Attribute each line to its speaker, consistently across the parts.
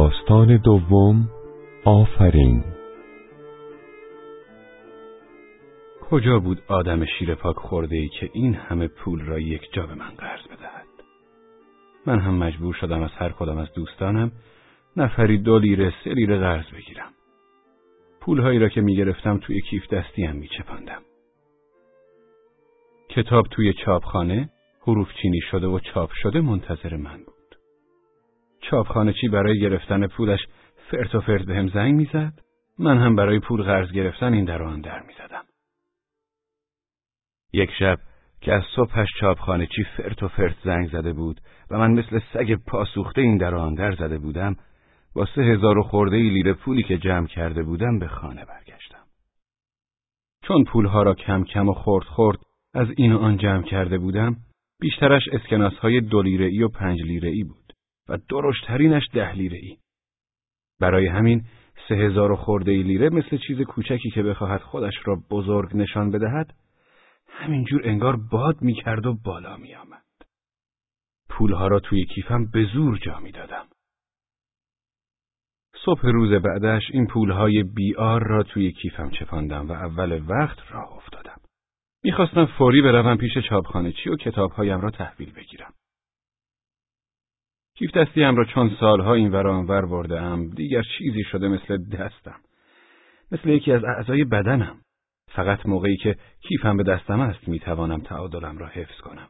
Speaker 1: داستان دوم آفرین.
Speaker 2: کجا بود آدم شیر پاک خورده ای که این همه پول را یک جا به من قرض بدهد؟ من هم مجبور شدم از هر کدام از دوستانم نفری دو لیره سه لیره قرض بگیرم. پولهایی را که می‌گرفتم توی کیف دستیم میچپاندم. کتاب توی چاپخانه حروف چینی شده و چاپ شده منتظر من بود. چاپخانه چی برای گرفتن پولش فرت و فرت بهم زنگ می‌زد. من هم برای پول قرض گرفتن این در آن در می‌زدم. یک شب که از صبحش چاپخانه چی فرت و فرت زنگ زده بود و من مثل سگ پاسوخته این در آن در زده بودم با سه هزار و خورده ای لیره پولی که جمع کرده بودم به خانه برگشتم. چون پولها را کم کم و خورد خورد از این و آن جمع کرده بودم بیشترش اسکناس های دو لیره ای و پنج لیره ای بود. و درشترینش ده لیره ای. برای همین سه هزار خورده لیره مثل چیز کوچکی که بخواهد خودش را بزرگ نشان بدهد همینجور انگار باد می‌کرد و بالا میآمد. پولها را توی کیفم به زور جا می‌دادم. صبح روز بعدش این پولهای بیار را توی کیفم چپاندم و اول وقت راه افتادم. می‌خواستم فوری بروم پیش چاپخانه چی و کتابهایم را تحویل بگیرم. کیف دستیم را چون سالها این ور برده ام دیگر چیزی شده مثل دستم. مثل یکی از اعضای بدنم. فقط موقعی که کیفم به دستم است می‌توانم تعادلم را حفظ کنم.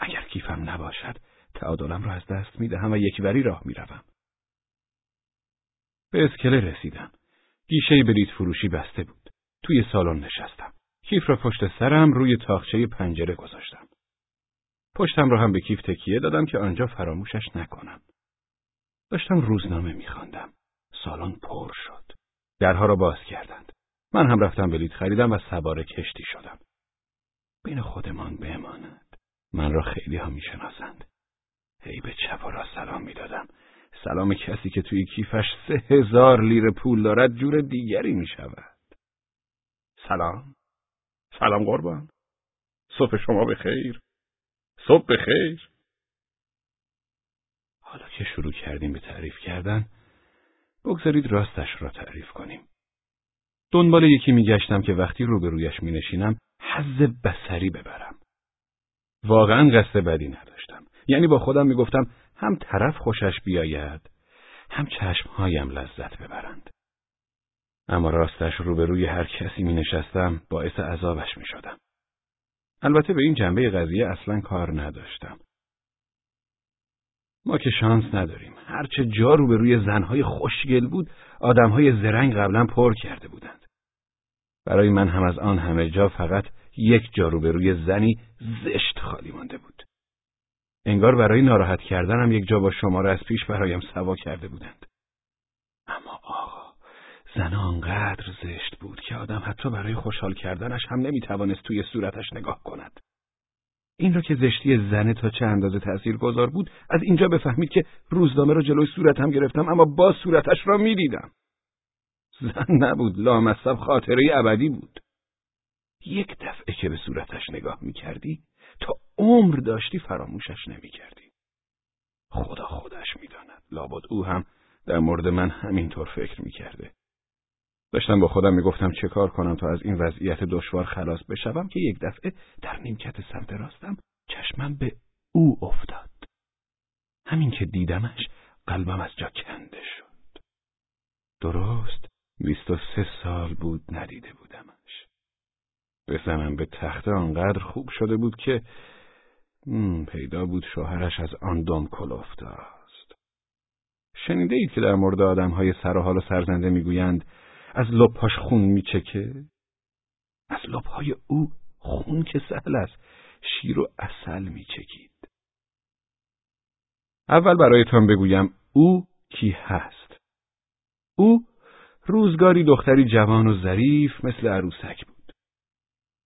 Speaker 2: اگر کیفم نباشد تعادلم را از دست می‌دهم و یکوری راه می‌روم. به اسکله رسیدم. گیشه بلیت فروشی بسته بود. توی سالن نشستم. کیف را پشت سرم روی تاخچه پنجره گذاشتم. پشتم را هم به کیف تکیه دادم که آنجا فراموشش نکنم. داشتم روزنامه میخواندم. سالن پر شد. درها را باز کردند. من هم رفتم بلیط خریدم و سوار کشتی شدم. بین خودمان بماند. من را خیلی ها می‌شناسند. هی به چپ و را سلام می‌دادم. سلام کسی که توی کیفش سه هزار لیر پول دارد جور دیگری می شود. سلام. سلام قربان. صبح شما به خیر. صبح بخیر. حالا که شروع کردیم به تعریف کردن بگذارید راستش را تعریف کنیم. دنبال یکی میگشتم که وقتی روبرویش مینشینم حز بسری ببرم. واقعا قصد بدی نداشتم. یعنی با خودم می‌گفتم هم طرف خوشش بیاید هم چشمهایم لذت ببرند. اما راستش روبروی هر کسی می نشستم باعث عذابش می شدم. البته به این جنبه قضیه اصلا کار نداشتم. ما که شانس نداریم. هرچه جا رو به روی زنهای خوشگل بود، آدمهای زرنگ قبلا پر کرده بودند. برای من هم از آن همه جا فقط یک جا رو به روی زنی زشت خالی مانده بود. انگار برای ناراحت کردنم یک جا با شماره از پیش برایم سوا کرده بودند. زن آنقدر زشت بود که آدم حتی برای خوشحال کردنش هم نمی‌توانست توی صورتش نگاه کند. این را که زشتی زنه تا چه اندازه تأثیر گذار بود از اینجا بفهمید که روزنامه را جلوی صورتم گرفتم اما با صورتش را می‌دیدم. زن نبود لامصب خاطره ابدی بود. یک دفعه که به صورتش نگاه می‌کردی تا عمر داشتی فراموشش نمی‌کردی. خدا خودش می‌داند لابد او هم در مورد من همینطور فکر می‌کرده. داشتم با خودم می‌گفتم چه کار کنم تا از این وضعیت دشوار خلاص بشوم که یک دفعه در نیمکت سمت راستم چشمم به او افتاد. همین که دیدمش قلبم از جا کنده شد. درست بیست و سه سال بود ندیده بودمش. بزنم به تخت آنقدر خوب شده بود که پیدا بود شوهرش از آن دم کلفت است. شنیده اید که در مورد آدم های سر و حال و سرزنده می‌گویند از لبهاش خون میچکه. از لبهای او خون که سهل است شیر و اصل میچکید. اول برایتان بگویم او کی هست. او روزگاری دختری جوان و ظریف مثل عروسک بود.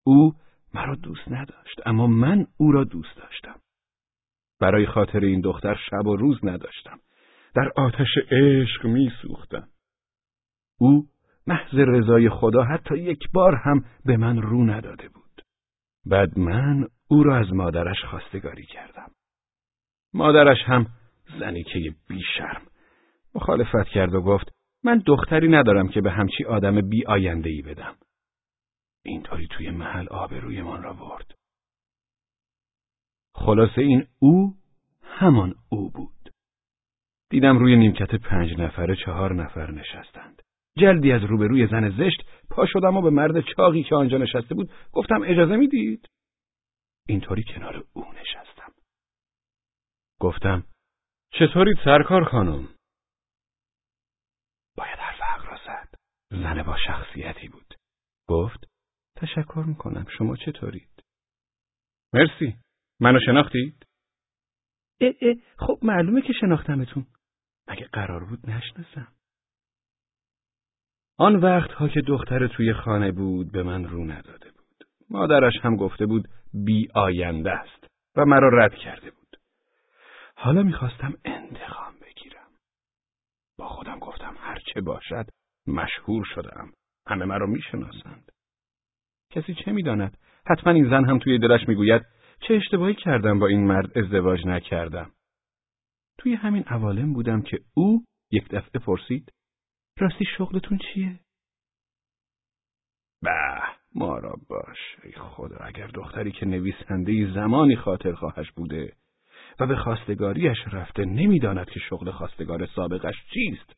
Speaker 2: او مرا دوست نداشت اما من او را دوست داشتم. برای خاطر این دختر شب و روز نداشتم. در آتش عشق می سوختم. او محض رضای خدا حتی یک بار هم به من رو نداده بود. بعد من او را از مادرش خواستگاری کردم. مادرش هم زنی که بیشرم مخالفت کرد و گفت من دختری ندارم که به همچی آدم بی آینده ای بدم. اینطوری توی محل آبرویمان را برد. خلاصه این او همان او بود. دیدم روی نیمکت پنج نفره چهار نفر نشستند. جلدی از روبروی زن زشت پا شدم و به مرد چاقی که آنجا نشسته بود گفتم اجازه می‌دید؟ اینطوری کنار او نشستم. گفتم چطوری سرکار خانم؟ باید حرف حق را زد. زن با شخصیتی بود. گفت تشکر می‌کنم شما چطورید؟ مرسی. منو شناختید؟ اه اه خب معلومه که شناختمتون. مگه قرار بود نشناسم. آن وقت که دختر توی خانه بود به من رو نداده بود. مادرش هم گفته بود بی آینده است و مرا رد کرده بود. حالا می‌خواستم انتقام بگیرم. با خودم گفتم هرچه باشد مشهور شدم. همه مرا می‌شناسند. کسی چه می‌داند؟ حتما این زن هم توی دلش می‌گوید چه اشتباهی کردم با این مرد ازدواج نکردم. توی همین عوالم بودم که او یک دفعه پرسید راستی شغلتون چیه؟ به ما را باش ای خدا اگر دختری که نویسنده زمانی خاطر خواهش بوده و به خواستگاریش رفته نمی‌داند که شغل خواستگار سابقش چیست.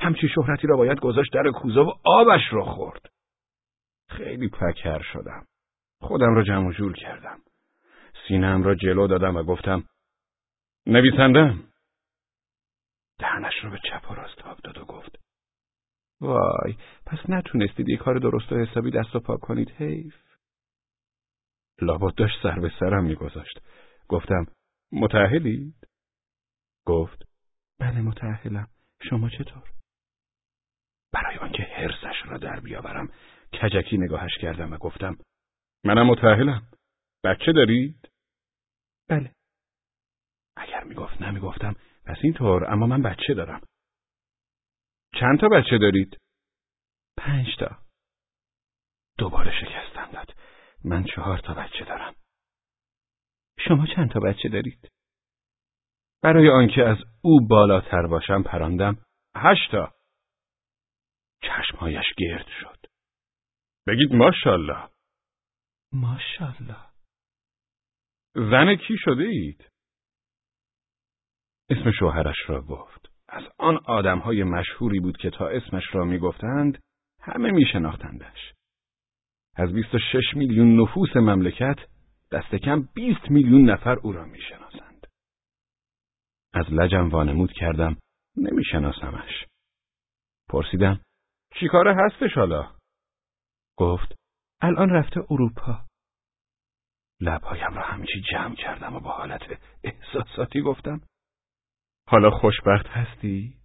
Speaker 2: همچی شهرتی را باید گذاشت در کوزه و آبش را خورد. خیلی پکر شدم. خودم را جمع جور کردم. سینم را جلو دادم و گفتم نویسندم دهنش را به چپ و راست تاب داد و گفت وای پس نتونستید یه کار درست و حسابی دست و پاک کنید حیف. لابد داشت سر به سرم میگذاشت. گفتم متعهلید؟ گفت بله متعهلم شما چطور؟ برای آنکه حرسش را در بیاورم کجکی نگاهش کردم و گفتم منم متعهلم بچه دارید؟ بله. اگر می‌گفت نمی‌گفتم. پس اینطور اما من بچه دارم. چند تا بچه دارید؟ پنج تا. دوباره شکستم داد. من چهار تا بچه دارم. شما چند تا بچه دارید؟ برای آنکه از او بالاتر باشم پراندم هشتا. چشمهایش گرد شد. بگید ماشالله. ماشالله. زن کی شده اید؟ اسم شوهرش را گفت. از آن آدمهای مشهوری بود که تا اسمش را می‌گفتند همه میشناختندش. از 26 میلیون نفوس مملکت دست کم 20 میلیون نفر او را می‌شناسند. از لجم وانمود کردم نمیشناسمش. پرسیدم چی کاره هستش حالا؟ گفت الان رفته اروپا. لبهایم را همیشه جمع کردم و با حالت احساساتی گفتم حالا خوشبخت هستید؟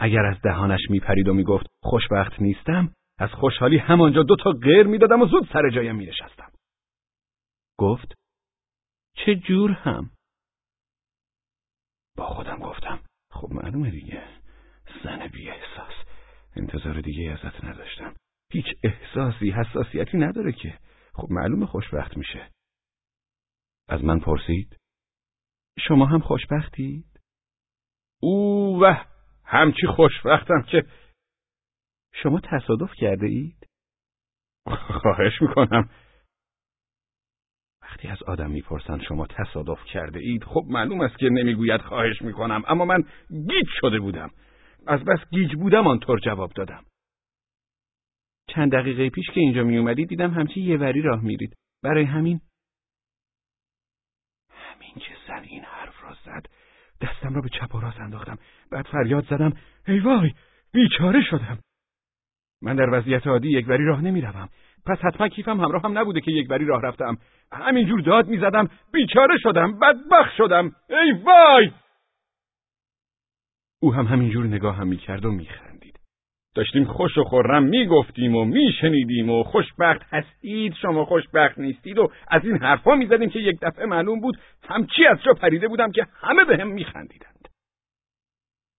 Speaker 2: اگر از دهانش میپرید و می‌گفت خوشبخت نیستم از خوشحالی همانجا دو تا غیر می‌دادم و زود سر جایم مینشستم. گفت چه جور هم؟ با خودم گفتم خب معلومه دیگه زن بی احساس. انتظار دیگه ازت نداشتم. هیچ احساسی حساسیتی نداره که. خب معلومه خوشبخت میشه. از من پرسید؟ شما هم خوشبختید؟ او و همچی خوشبختم که شما تصادف کرده اید؟ خواهش می‌کنم. وقتی از آدم می‌پرسند شما تصادف کرده اید خب معلوم است که نمی‌گوید خواهش می‌کنم اما من گیج شده بودم. از بس گیج بودم آنطور جواب دادم. چند دقیقه پیش که اینجا می اومدی دیدم همچی یه وری راه میرید. برای همین؟ همین که زن این حرف را زد دستم را به چپ و راست انداختم. بعد فریاد زدم ای وای بیچاره شدم. من در وضعیت عادی یک بری راه نمی‌روم. پس حتما کیفم همراه هم نبوده که یک بری راه رفتم. همینجور داد می‌زدم بیچاره شدم بدبخ شدم. ای وای! او هم همینجور نگاه هم می‌کرد و میخندید داشتیم خوش و خورم می‌گفتیم و میشنیدیم و خوشبخت هستید شما خوشبخت نیستید و از این حرفا می‌زدیم که یک دفعه معلوم بود همچی از جا پریده بودم که همه به هم میخندیدند.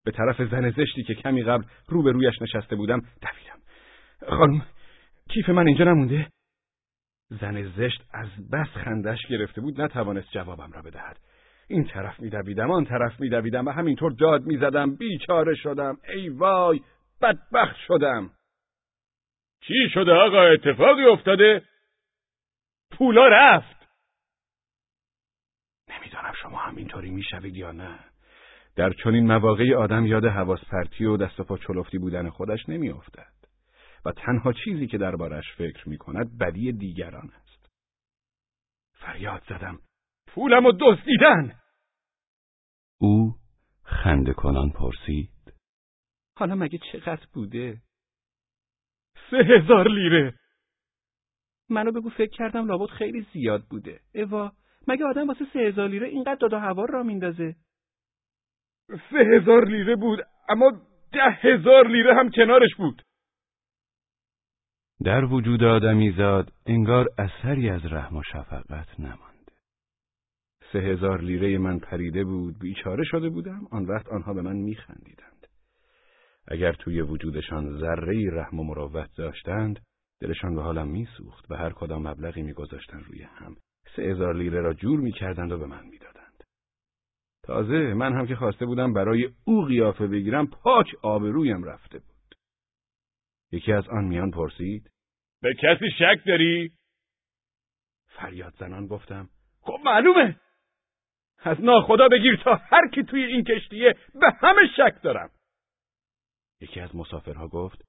Speaker 2: به طرف زن زشتی که کمی قبل رو به رویش نشسته بودم دویدم. خانم کیف من اینجا نمونده؟ زن زشت از بس خندش گرفته بود نتوانست جوابم را بدهد. این طرف میدویدم آن طرف میدویدم و همینطور داد می‌زدم. بیچاره شدم. ای وای بدبخت شدم.
Speaker 3: چی شده آقا؟ اتفاقی افتاده؟ پولا رفت.
Speaker 2: نمی‌دانم شما همینطوری می‌شوید یا نه. در چنین مواقعی آدم یاد حواس پرتی و دست و پا چلفتی بودن خودش نمیافتد. و تنها چیزی که دربارش فکر می کند بدی دیگران است. فریاد زدم. پولم و دزدیدن!
Speaker 1: او خنده کنان پرسید.
Speaker 2: حالا مگه چقدر بوده؟
Speaker 3: سه هزار لیره.
Speaker 2: منو بگو فکر کردم لابد خیلی زیاد بوده. اوا مگه آدم واسه سه هزار لیره اینقدر دادا هوار را میندازه؟
Speaker 3: سه هزار لیره بود اما ده هزار لیره هم کنارش بود.
Speaker 1: در وجود آدمی زاد انگار اثری از رحم و شفقت نمانده
Speaker 2: سه هزار لیره من پریده بود بیچاره شده بودم آن وقت آنها به من میخندیدند. اگر توی وجودشان ذره رحم و مروت داشتند دلشان به حالم میسوخت و هر کدام مبلغی میگذاشتند روی هم. سه هزار لیره را جور می‌کردند و به من می‌دادند. تازه من هم که خواسته بودم برای او قیافه بگیرم پاک آبرویم رفته بود. یکی از آن میان پرسید
Speaker 3: به کسی شک داری؟
Speaker 2: فریاد زنان گفتم خب معلومه. از ناخدا بگیر تا هر کی توی این کشتیه به همه شک دارم. یکی از مسافرها گفت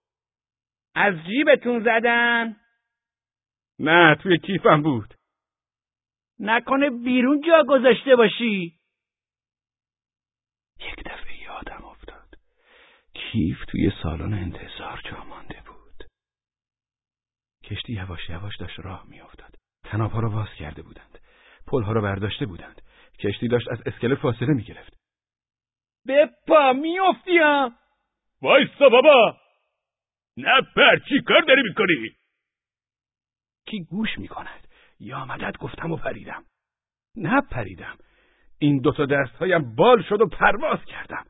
Speaker 4: از جیبتون زدن؟
Speaker 2: نه توی کیفم بود.
Speaker 4: نکنه بیرون جا گذاشته باشی.
Speaker 2: یک دفعه یادم افتاد. کیف توی سالن انتظار جا مانده بود. کشتی یواش یواش داشت راه میافتاد. تنابها را باز کرده بودند. پلها را برداشته بودند. کشتی داشت از اسکله فاصله می‌گرفت.
Speaker 4: بپا میافتی ها
Speaker 3: وایسا بابا نه پر چی کار داری می‌کنی
Speaker 2: کی گوش می‌کند یا مدد گفتم و پریدم نه پریدم این دوتا دستهایم بال شد و پرواز کردم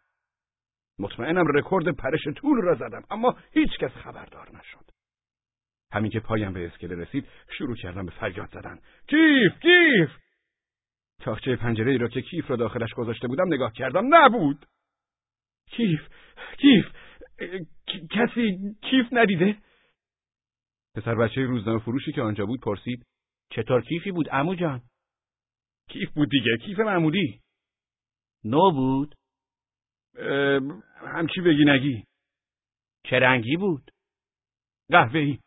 Speaker 2: مطمئنم رکورد پرش طول را زدم اما هیچ کس خبردار نشد همین که پایم به اسکله رسید شروع کردم به فریاد زدن کیف کیف تاخچه پنجره ای را که کیف را داخلش گذاشته بودم نگاه کردم نبود کیف کیف کسی کیف ندیده؟ پسر بچه روزنامه فروشی که آنجا بود پرسید
Speaker 4: چطور کیفی بود امو جان؟
Speaker 2: کیف بود دیگه کیف معمولی.
Speaker 4: نو بود؟
Speaker 2: همچی بگی نگی.
Speaker 4: چه رنگی بود؟
Speaker 2: قهوه‌ای.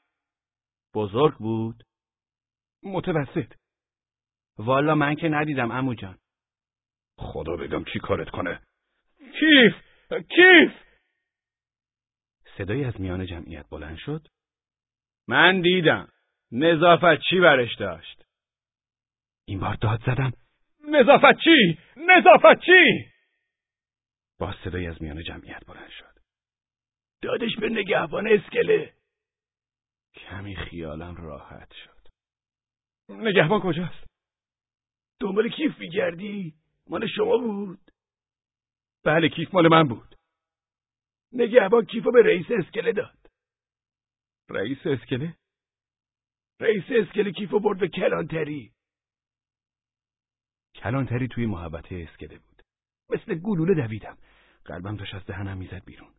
Speaker 4: بزرگ بود؟
Speaker 2: متوسط.
Speaker 4: والا من که ندیدم امو جان.
Speaker 2: خدا بگم چی کارت کنه. کیف! کیف؟ صدایی از میان جمعیت بلند شد.
Speaker 3: من دیدم. نظافت چی برش داشت؟
Speaker 2: این بار داد زدم.
Speaker 3: نظافت چی؟ نظافت چی؟
Speaker 2: با صدایی از میان جمعیت بلند شد.
Speaker 3: دادش به نگهبان اسکله.
Speaker 2: کمی خیالم راحت شد. نگهبان کجاست؟
Speaker 3: دنبال کیف میگردی؟ مال شما بود.
Speaker 2: بله کیف مال من بود.
Speaker 3: نگهبان کیفو به رئیس اسکله داد.
Speaker 2: رئیس اسکله؟
Speaker 3: رئیس اسکله کیفو برد به کلانتری.
Speaker 2: کلانتری توی محبته اسکله بود. مثل گلوله دویدم. قلبم داشت از دهنم می‌زد بیرون.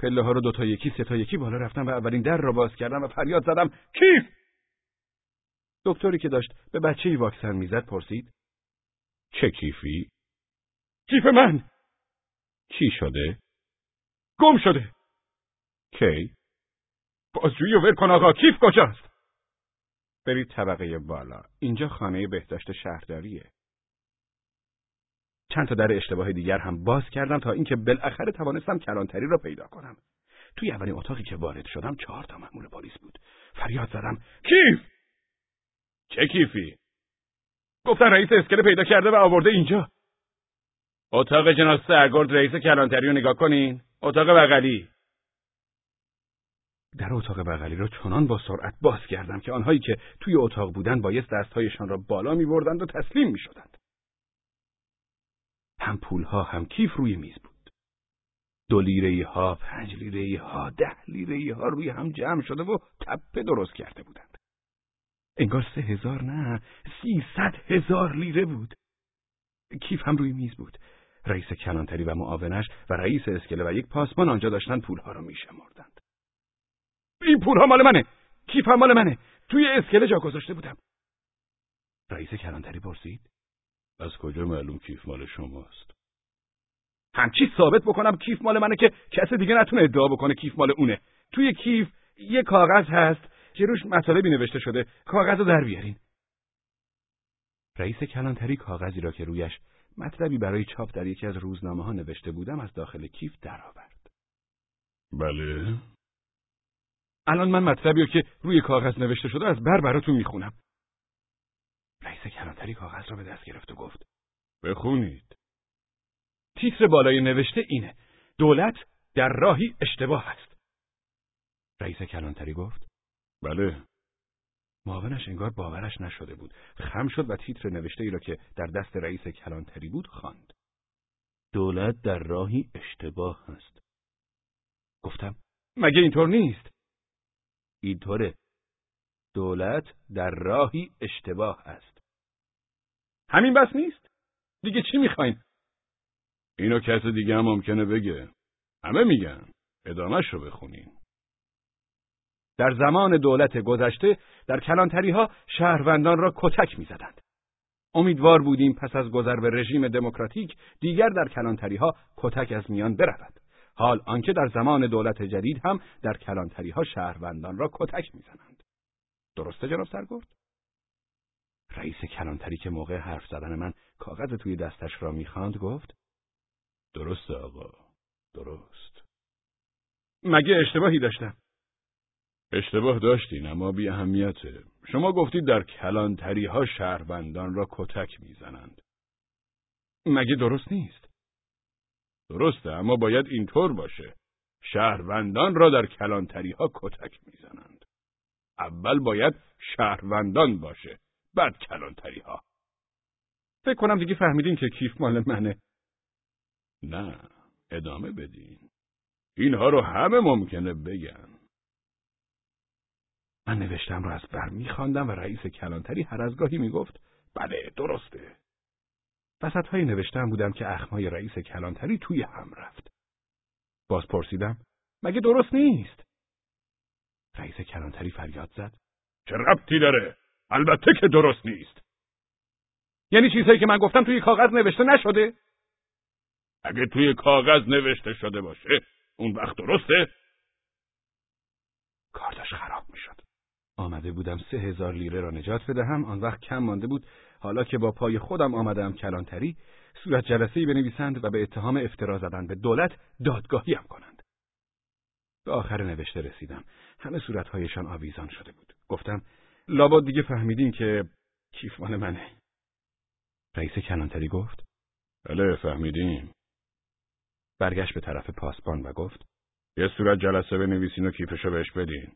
Speaker 2: پله ها رو دوتا یکی سه تا یکی بالا رفتم و اولین در را باز کردم و فریاد زدم کیف! دکتری که داشت به بچه ای واکسن می‌زد پرسید چه کیفی؟
Speaker 3: کیف من!
Speaker 2: چی شده؟
Speaker 3: گم شده.
Speaker 2: کی؟
Speaker 3: بازجویی و ول کن آقا. کیف کجاست؟
Speaker 2: برید طبقه بالا. اینجا خانه بهداشت شهرداریه. چند تا در اشتباه دیگر هم باز کردم تا اینکه بالاخره توانستم کلانتری را پیدا کنم. توی اولین اتاقی که وارد شدم چهار تا مأمور پلیس بود. فریاد زدم. کیف!
Speaker 3: چه کیفی؟
Speaker 2: گفتن رئیس اسکله پیدا کرده و آورده اینجا.
Speaker 3: اتاق جناب سرگرد رئیس کلانتری رو نگاه کنین اتاق بغلی
Speaker 2: در اتاق بغلی را چنان با سرعت باز کردم که آنهایی که توی اتاق بودند بایست دستهایشان را بالا می بردند و تسلیم می شدند. هم پولها هم کیف روی میز بود. دو لیره ها، پنج لیره ها، ده لیره ها روی هم جمع شده و تپه درست کرده بودند. انگار سه هزار نه، سیصد هزار لیره بود. کیف هم روی میز بود رئیس کلانتری و معاونش و رئیس اسکله و یک پاسبان آنجا داشتن پولها را میشمردند.
Speaker 3: این پولها مال منه. کیف مال منه. توی اسکله جا گذاشته بودم.
Speaker 2: رئیس کلانتری پرسید.
Speaker 1: از کجا معلوم کیف مال شماست؟
Speaker 3: همچی ثابت بکنم کیف مال منه که کس دیگه نتونه ادعا بکنه کیف مال اونه. توی کیف یه کاغذ هست که روش مطالبی نوشته شده. کاغذ رو در بیارین.
Speaker 2: رئیس کلانتری کاغذی را که رویش مطلبی برای چاپ در یکی از روزنامه ها نوشته بودم از داخل کیف درآورد.
Speaker 1: بله.
Speaker 3: الان من مطلبی رو که روی کاغذ نوشته شده از بر براتون می‌خونم.
Speaker 2: رئیس کلانتری کاغذ را به دست گرفت و گفت
Speaker 1: بخونید.
Speaker 3: تیتر بالای نوشته اینه دولت در راهی اشتباه است.
Speaker 2: رئیس کلانتری گفت
Speaker 1: بله.
Speaker 2: معاونش انگار باورش نشده بود. خم شد و تیتر نوشته ای را که در دست رئیس کلانتری بود خواند.
Speaker 1: دولت در راهی اشتباه است.
Speaker 2: گفتم
Speaker 3: مگه اینطور نیست؟
Speaker 2: اینطوره. دولت در راهی اشتباه است.
Speaker 3: همین بس نیست؟ دیگه چی می‌خواین
Speaker 1: اینو کس دیگه هم ممکنه بگه. همه میگن. ادامش رو بخونین
Speaker 3: در زمان دولت گذشته در کلانتری ها شهروندان را کتک می‌زدند. امیدوار بودیم پس از گذر به رژیم دموکراتیک دیگر در کلانتری ها کتک از میان برود. حال آنکه در زمان دولت جدید هم در کلانتری ها شهروندان را کتک می‌زنند. درسته جناب سرگرد؟
Speaker 2: رئیس کلانتری که موقع حرف زدن من کاغذ توی دستش را می‌خواند گفت
Speaker 1: درست آقا درست
Speaker 3: مگه اشتباهی داشتم
Speaker 1: اشتباه داشتین اما بی اهمیته. شما گفتید در کلانتری ها شهروندان را کتک می‌زنند.
Speaker 3: مگه درست نیست؟
Speaker 1: درسته اما باید اینطور باشه. شهروندان را در کلانتری ها کتک می‌زنند. اول باید شهروندان باشه بعد کلانتری ها
Speaker 3: فکر کنم دیگه فهمیدین که کیف مال منه.
Speaker 1: نه ادامه بدین. اینها رو همه ممکنه بگن.
Speaker 2: من نوشتم رو از بر میخواندم و رئیس کلانتری هر از گاهی می‌گفت بله درسته. وسط های نوشتم بودم که اخمای رئیس کلانتری توی هم رفت. باز پرسیدم مگه درست نیست؟ رئیس کلانتری فریاد زد
Speaker 1: چه ربطی داره؟ البته که درست نیست.
Speaker 3: یعنی چیزهایی که من گفتم توی کاغذ نوشته نشده؟
Speaker 1: اگه توی کاغذ نوشته شده باشه اون وقت درسته؟
Speaker 2: کار داشت خراب آمده بودم سه هزار لیره را نجات بدهم. آن وقت کم مانده بود. حالا که با پای خودم آمدم کلانتری صورت جلسه بنویسند و به اتهام افترا زدن به دولت دادگاهی هم کنند. به آخر نوشته رسیدم. همه صورتهایشان آویزان شده بود. گفتم لابد دیگه فهمیدین که کیف مال منه. رئیس کلانتری گفت
Speaker 1: بله فهمیدیم.
Speaker 2: برگشت به طرف پاسبان و گفت
Speaker 1: یه صورت جلسه بنویسین و کیفشو بهش بدین.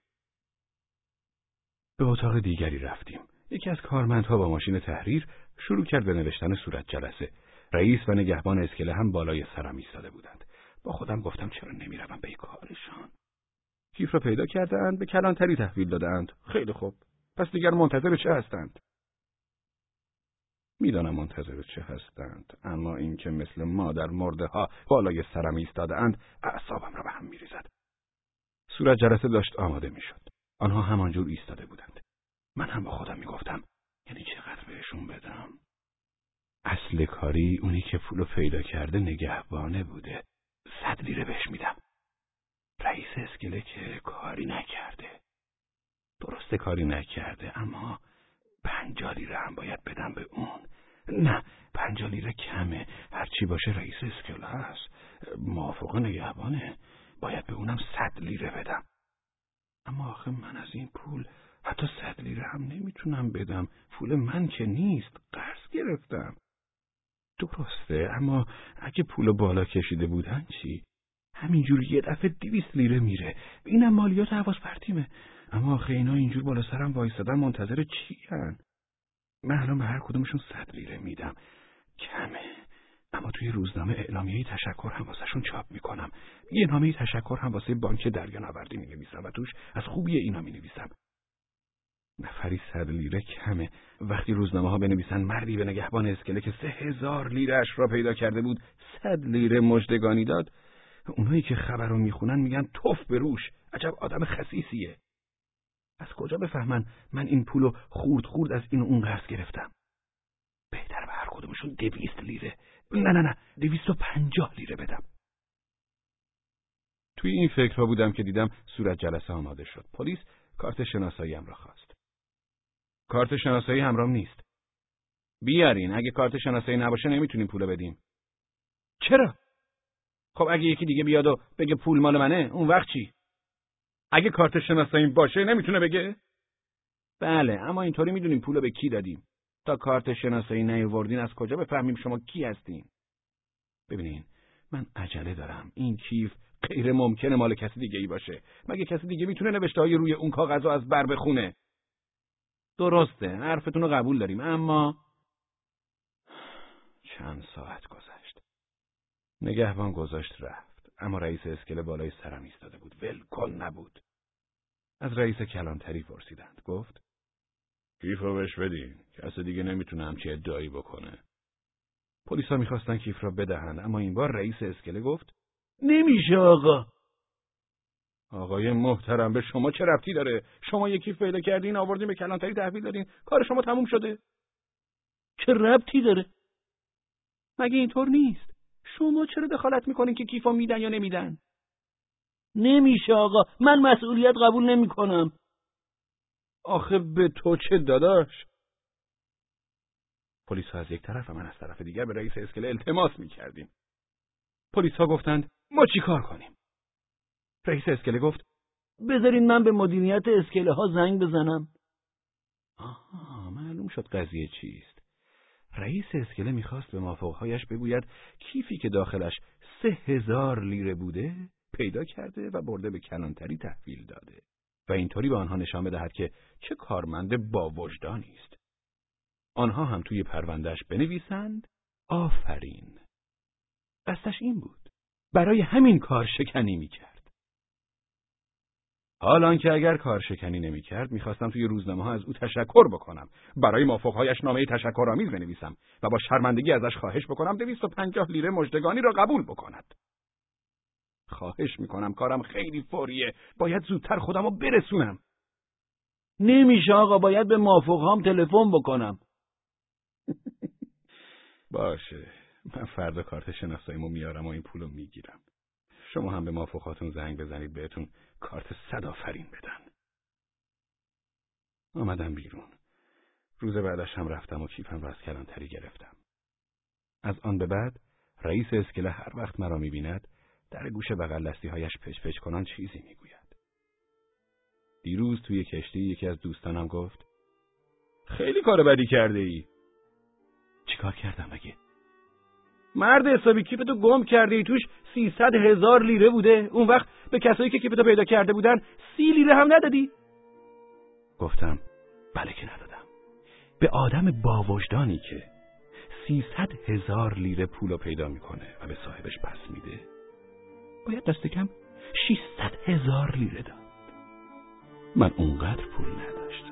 Speaker 2: به اتاق دیگری رفتیم. یکی از کارمندها با ماشین تحریر شروع کرد به نوشتن صورت جلسه. رئیس و نگهبان اسکله هم بالای سرم ایستاده بودند. با خودم گفتم چرا نمی‌روم به کارشان. کیف را پیدا کردند به کلانتری تحویل دادند. خیلی خوب. پس دیگر منتظر چه هستند؟ می‌دانم منتظر چه هستند اما اینکه مثل مادر مرده ها بالای سرم ایستادهاند اعصابم را به هم میریزد صورت جلسه داشت آماده می‌شد آنها همانجور ایستاده بودند. من هم با خودم می‌گفتم یعنی چقدر بهشون بدم؟ اصل کاری اونی که پولو پیدا کرده نگهبانه بوده. صد لیره بهش میدم. رئیس اسکله که کاری نکرده. درست کاری نکرده اما پنجا لیره هم باید بدم به اون. نه پنجا لیره کمه. هرچی باشه رئیس اسکله هست. موافق نگهبانه. باید به اونم صد لیره بدم. اما آخه من از این پول حتی صد لیره هم نمی‌تونم بدم. پول من که نیست قرض گرفتم. درسته اما اگه پول بالا کشیده بودن چی؟ همینجور یه دفعه دیویست لیره میره. اینم مالیات حواظ پرتیمه. اما آخه اینا اینجور بالا سرم وایستادن منتظر چی هن؟ من الان به هر کدومشون صد لیره میدم. کمه. اما توی روزنامه اعلامیه تشکر هم واسهشون چاپ می‌کنم. یه نامه تشکر هم واسه بانک دریا نوردی می نویسم و توش از خوبی اینا می نویسم نفری صد لیره کمه. وقتی روزنامه ها بنویسن مردی به نگهبان اسکله که سه هزار لیرهش را پیدا کرده بود صد لیره مجدگانی داد. اونایی که خبر رو می‌خونن میگن توف به روش. عجب آدم خسیسیه از کجا بفهمن؟ من این پولو خورد خورد از این اون قرض گرفتم. کدومشون دویست لیره. نه نه نه دویست و پنجاه لیره بدم. توی این فکرها بودم که دیدم صورت جلسه آماده شد. پلیس کارت شناساییم را خواست. کارت شناسایی همرام نیست. بیارین اگه کارت شناسایی نباشه نمی‌تونیم پول بدیم. چرا؟ خب اگه یکی دیگه بیاد و بگه پول مال منه اون وقت چی؟
Speaker 1: اگه کارت شناسایی باشه نمی‌تونه بگه؟
Speaker 2: بله اما اینطوری می‌دونیم پولو به کی دادیم. تا کارت شناسایی نیاوردین از کجا بفهمیم شما کی هستین؟ ببینین من عجله دارم. این کیف غیر ممکنه مال کسی دیگه ای باشه. مگه کسی دیگه می‌تونه نوشته های روی اون کاغذ از بر بخونه؟ درسته حرفتون رو قبول داریم اما چند ساعت گذشت. نگهبان گذاشت رفت. اما رئیس اسکله بالای سرم ایستاده بود. ولکن نبود. از رئیس کلانتری پرسیدند. گفت
Speaker 1: کیف رو بهش بدین کس دیگه نمی‌تونه همچی ادعایی بکنه.
Speaker 2: پلیسا می‌خواستن کیف را بدهند اما این بار رئیس اسکله گفت نمیشه آقا.
Speaker 1: آقای محترم به شما چه ربطی داره؟ شما یکی پیدا کردین آوردین به کلانتری تحویل دادین. کار شما تموم شده.
Speaker 4: چه ربطی داره؟ مگه اینطور نیست. شما چرا دخالت می‌کنین که کیفا میدن یا نمیدن؟ نمیشه آقا. من مسئولیت قبول نمی‌کنم.
Speaker 1: آخه به تو چه داداش؟
Speaker 2: پلیس ها از یک طرف و من از طرف دیگر به رئیس اسکله التماس می‌کردیم. پلیس ها گفتند ما چی کار کنیم؟ رئیس اسکله گفت
Speaker 4: بذارین من به مدیریت اسکله ها زنگ بزنم.
Speaker 2: آها معلوم شد قضیه چیست. رئیس اسکله می‌خواست به مافوقهایش بگوید کیفی که داخلش سه هزار لیره بوده پیدا کرده و برده به کلانتری تحویل داده. و اینطوری به آنها نشان بدهد که چه کارمند با وجدانی است. آنها هم توی پروندهش بنویسند آفرین! قصدش این بود. برای همین کار شکنی می‌کرد. حال که اگر کار شکنی نمی‌کرد می‌خواستم توی روزنامه ها از او تشکر بکنم. برای مافوقهایش نامه تشکرآمیز بنویسم و با شرمندگی ازش خواهش بکنم دویست و پنجاه لیره مجدگانی را قبول بکند. خواهش می‌کنم کارم خیلی فوریه. باید زودتر خودم رو برسونم.
Speaker 4: نمیشه آقا باید به مافوقهام تلفن بکنم.
Speaker 2: باشه. من فردا کارت شناساییمو میارم و این پولو می‌گیرم. شما هم به مافوقاتون زنگ بزنید بهتون کارت صد آفرین بدن. آمدم بیرون. روز بعدش هم رفتم و کیفم را از کلانتری گرفتم. از آن به بعد رئیس اسکله هر وقت مرا می‌بیند در گوش بغل هایش پچ پچ کنان چیزی می‌گوید. دیروز توی کشتی یکی از دوستانم گفت
Speaker 1: خیلی کار بدی کرده ای
Speaker 2: چیکار کردم مگه؟
Speaker 1: مرد حسابی کیفتو گم کرده ای توش سیصد هزار لیره بوده. اون وقت به کسایی که کیفتو پیدا کرده بودن سی لیره هم ندادی.
Speaker 2: گفتم بله که ندادم. به آدم با وجدانی که سیصد هزار لیره پولو پیدا می‌کنه و به صاحبش پس میده باید دست کم شیصد هزار لیره داد. من اونقدر پول نداشتم.